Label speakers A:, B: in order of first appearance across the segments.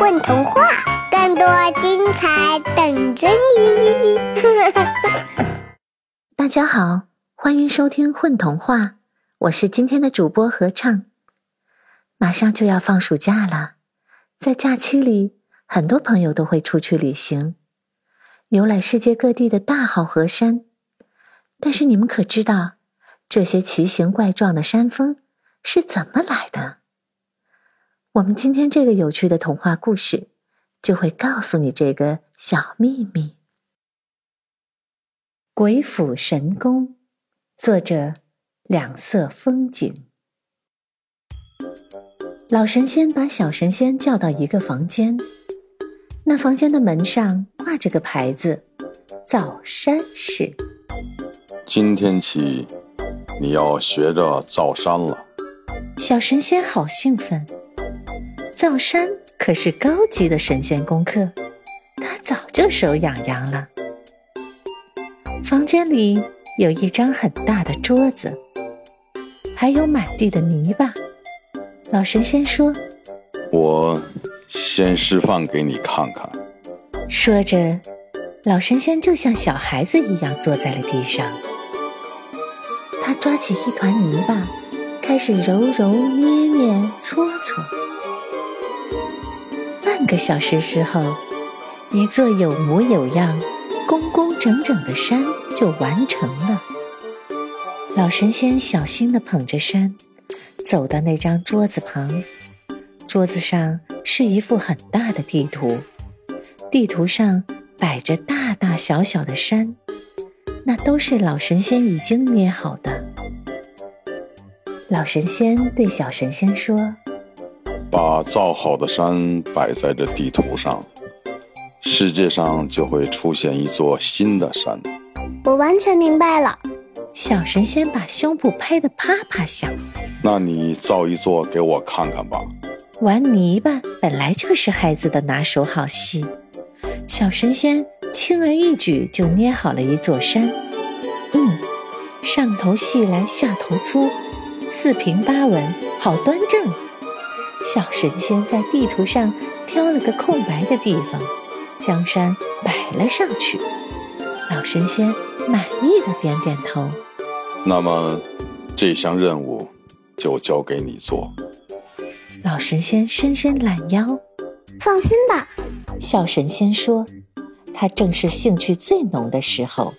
A: 混童话，更多精彩等着你！
B: 大家好，欢迎收听《混童话》，我是今天的主播合唱。马上就要放暑假了，在假期里，很多朋友都会出去旅行，游览世界各地的大好河山。但是你们可知道，这些奇形怪状的山峰是怎么来的？我们今天这个有趣的童话故事，就会告诉你这个小秘密。《鬼斧神工》，作者两色风景。老神仙把小神仙叫到一个房间，那房间的门上挂着个牌子：“造山式。”
C: 今天起，你要学着造山了。
B: 小神仙好兴奋。造山可是高级的神仙功课，他早就手痒痒了。房间里有一张很大的桌子，还有满地的泥巴。老神仙说：“
C: 我先示范给你看看。”
B: 说着，老神仙就像小孩子一样坐在了地上。他抓起一团泥巴，开始揉揉捏捏搓搓。个小时之后，一座有模有样、工工整整的山就完成了。老神仙小心地捧着山，走到那张桌子旁。桌子上是一幅很大的地图，地图上摆着大大小小的山，那都是老神仙已经捏好的。老神仙对小神仙说。
C: 把造好的山摆在这地图上，世界上就会出现一座新的山。
A: 我完全明白了。
B: 小神仙把胸部拍得啪啪响。
C: 那你造一座给我看看吧。
B: 玩泥巴本来就是孩子的拿手好戏，小神仙轻而易举就捏好了一座山。嗯，上头细来下头粗，四平八稳，好端正。小神仙在地图上挑了个空白的地方，将山摆了上去。老神仙满意的点点头。
C: 那么，这项任务就交给你做。
B: 老神仙伸伸懒腰，
A: 放心吧。
B: 小神仙说：“他正是兴趣最浓的时候。”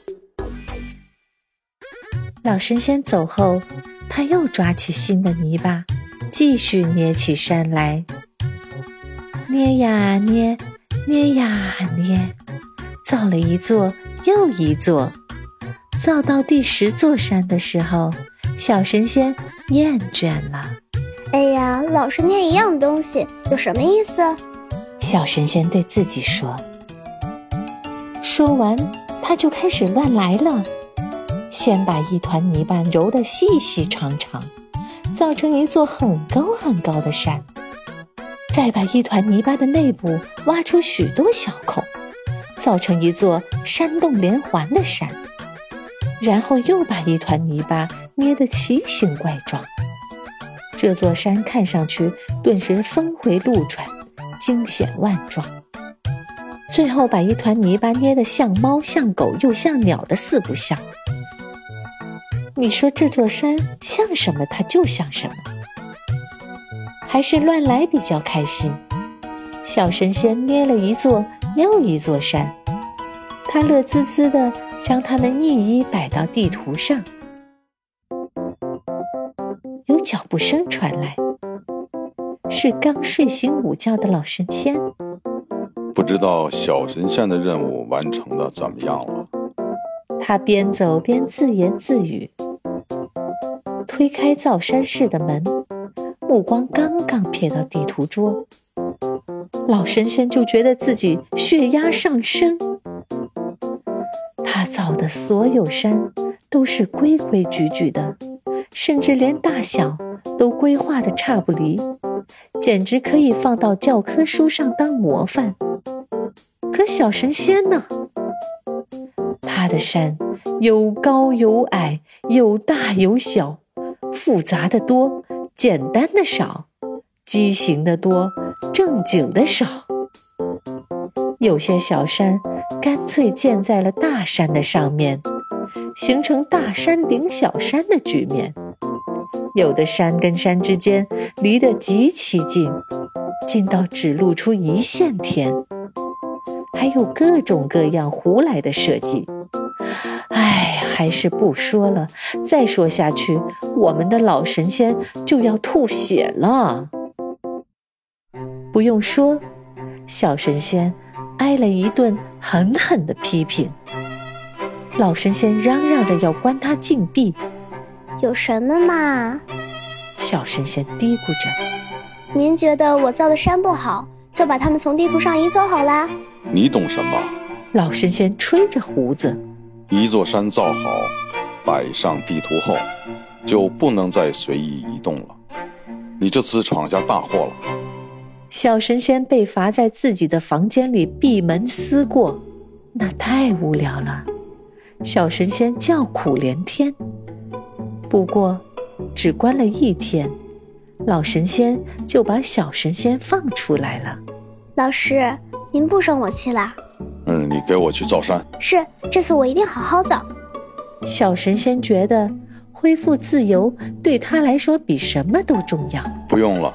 B: 老神仙走后，他又抓起新的泥巴。继续捏起山来，捏呀捏，捏呀捏，造了一座又一座。造到第十座山的时候，小神仙厌倦了。
A: 哎呀，老是捏一样东西，有什么意思？
B: 小神仙对自己说。说完，他就开始乱来了。先把一团泥巴揉得细细长长。造成一座很高很高的山，再把一团泥巴的内部挖出许多小孔，造成一座山洞连环的山，然后又把一团泥巴捏得奇形怪状，这座山看上去顿时峰回路转，惊险万状。最后把一团泥巴捏得像猫像狗又像鸟的四不像。你说这座山像什么，它就像什么，还是乱来比较开心。小神仙捏了一座又一座山，他乐滋滋地将它们一一摆到地图上。有脚步声传来，是刚睡醒午觉的老神仙。
C: 不知道小神仙的任务完成的怎么样了？
B: 他边走边自言自语。推开造山室的门，目光刚刚瞥到地图桌，老神仙就觉得自己血压上升。他造的所有山都是规规矩矩的，甚至连大小都规划的差不离，简直可以放到教科书上当模范。可小神仙呢？他的山有高有矮，有大有小。复杂的多，简单的少；畸形的多，正经的少。有些小山干脆建在了大山的上面，形成大山顶小山的局面。有的山跟山之间离得极其近，近到只露出一线天。还有各种各样胡来的设计。哎，还是不说了。再说下去，我们的老神仙就要吐血了。不用说，小神仙挨了一顿狠狠的批评。老神仙嚷嚷着要关他禁闭。
A: 有什么嘛？
B: 小神仙嘀咕着。
A: 您觉得我造的山不好，就把他们从地图上移走好啦。
C: 你懂什么？
B: 老神仙吹着胡子。
C: 一座山造好，摆上地图后，就不能再随意移动了。你这次闯下大祸了。
B: 小神仙被罚在自己的房间里闭门思过，那太无聊了。小神仙叫苦连天。不过，只关了一天，老神仙就把小神仙放出来了。
A: 老师，您不生我气啦？
C: 嗯，你给我去造山。
A: 是，这次我一定好好造。
B: 小神仙觉得恢复自由对他来说比什么都重要。
C: 不用了，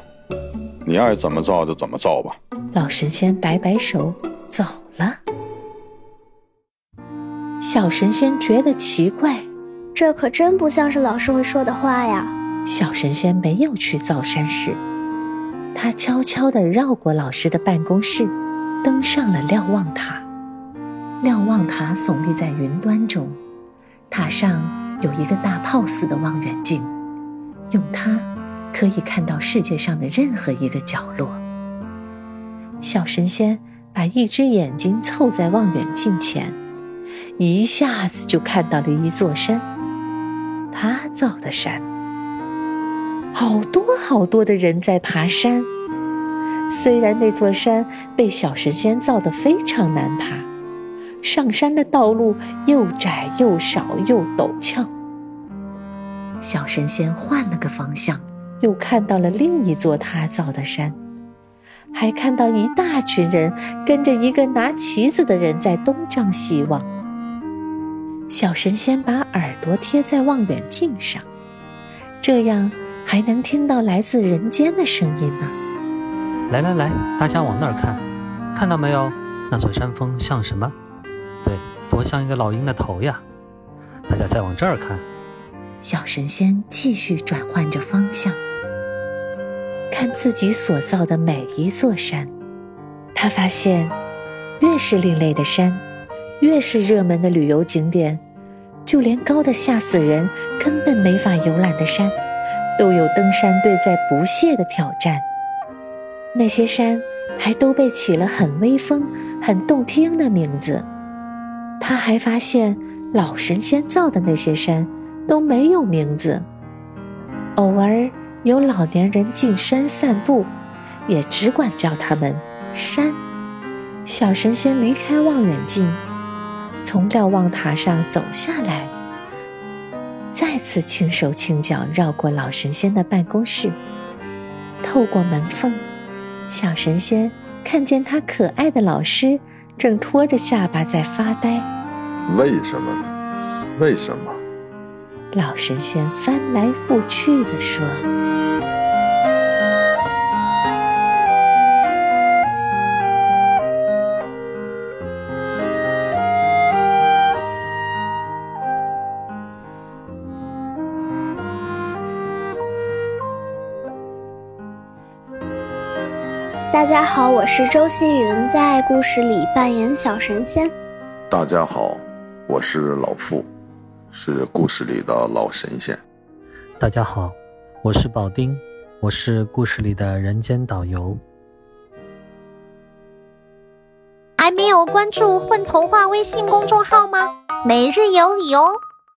C: 你爱怎么造就怎么造吧。
B: 老神仙摆摆手走了。小神仙觉得奇怪，
A: 这可真不像是老师会说的话呀。
B: 小神仙没有去造山时，他悄悄地绕过老师的办公室，登上了瞭望塔。瞭望塔耸立在云端中，塔上有一个大炮似的望远镜，用它可以看到世界上的任何一个角落。小神仙把一只眼睛凑在望远镜前，一下子就看到了一座山，他造的山。好多好多的人在爬山，虽然那座山被小神仙造得非常难爬。上山的道路又窄又少又陡峭，小神仙换了个方向，又看到了另一座他造的山，还看到一大群人跟着一个拿旗子的人在东张西望。小神仙把耳朵贴在望远镜上，这样还能听到来自人间的声音呢。
D: 来来来，大家往那儿看，看到没有？那座山峰像什么？像一个老鹰的头呀！大家再往这儿看，
B: 小神仙继续转换着方向，看自己所造的每一座山。他发现，越是另类的山，越是热门的旅游景点，就连高的吓死人、根本没法游览的山，都有登山队在不懈的挑战。那些山还都被起了很威风、很动听的名字。他还发现，老神仙造的那些山都没有名字。偶尔有老年人进山散步，也只管叫他们山。小神仙离开望远镜，从瞭望塔上走下来，再次轻手轻脚绕过老神仙的办公室。透过门缝，小神仙看见他可爱的老师。正拖着下巴在发呆，
C: 为什么呢？为什么？
B: 老神仙翻来覆去地说。
A: 家好，我是周希云，在故事里扮演小神仙。
C: 大家好，我是老傅，是故事里的老神仙。
D: 大家好，我是宝丁，我是故事里的人间导游。
E: 还没有关注“混童话”微信公众号吗？每日有礼哦。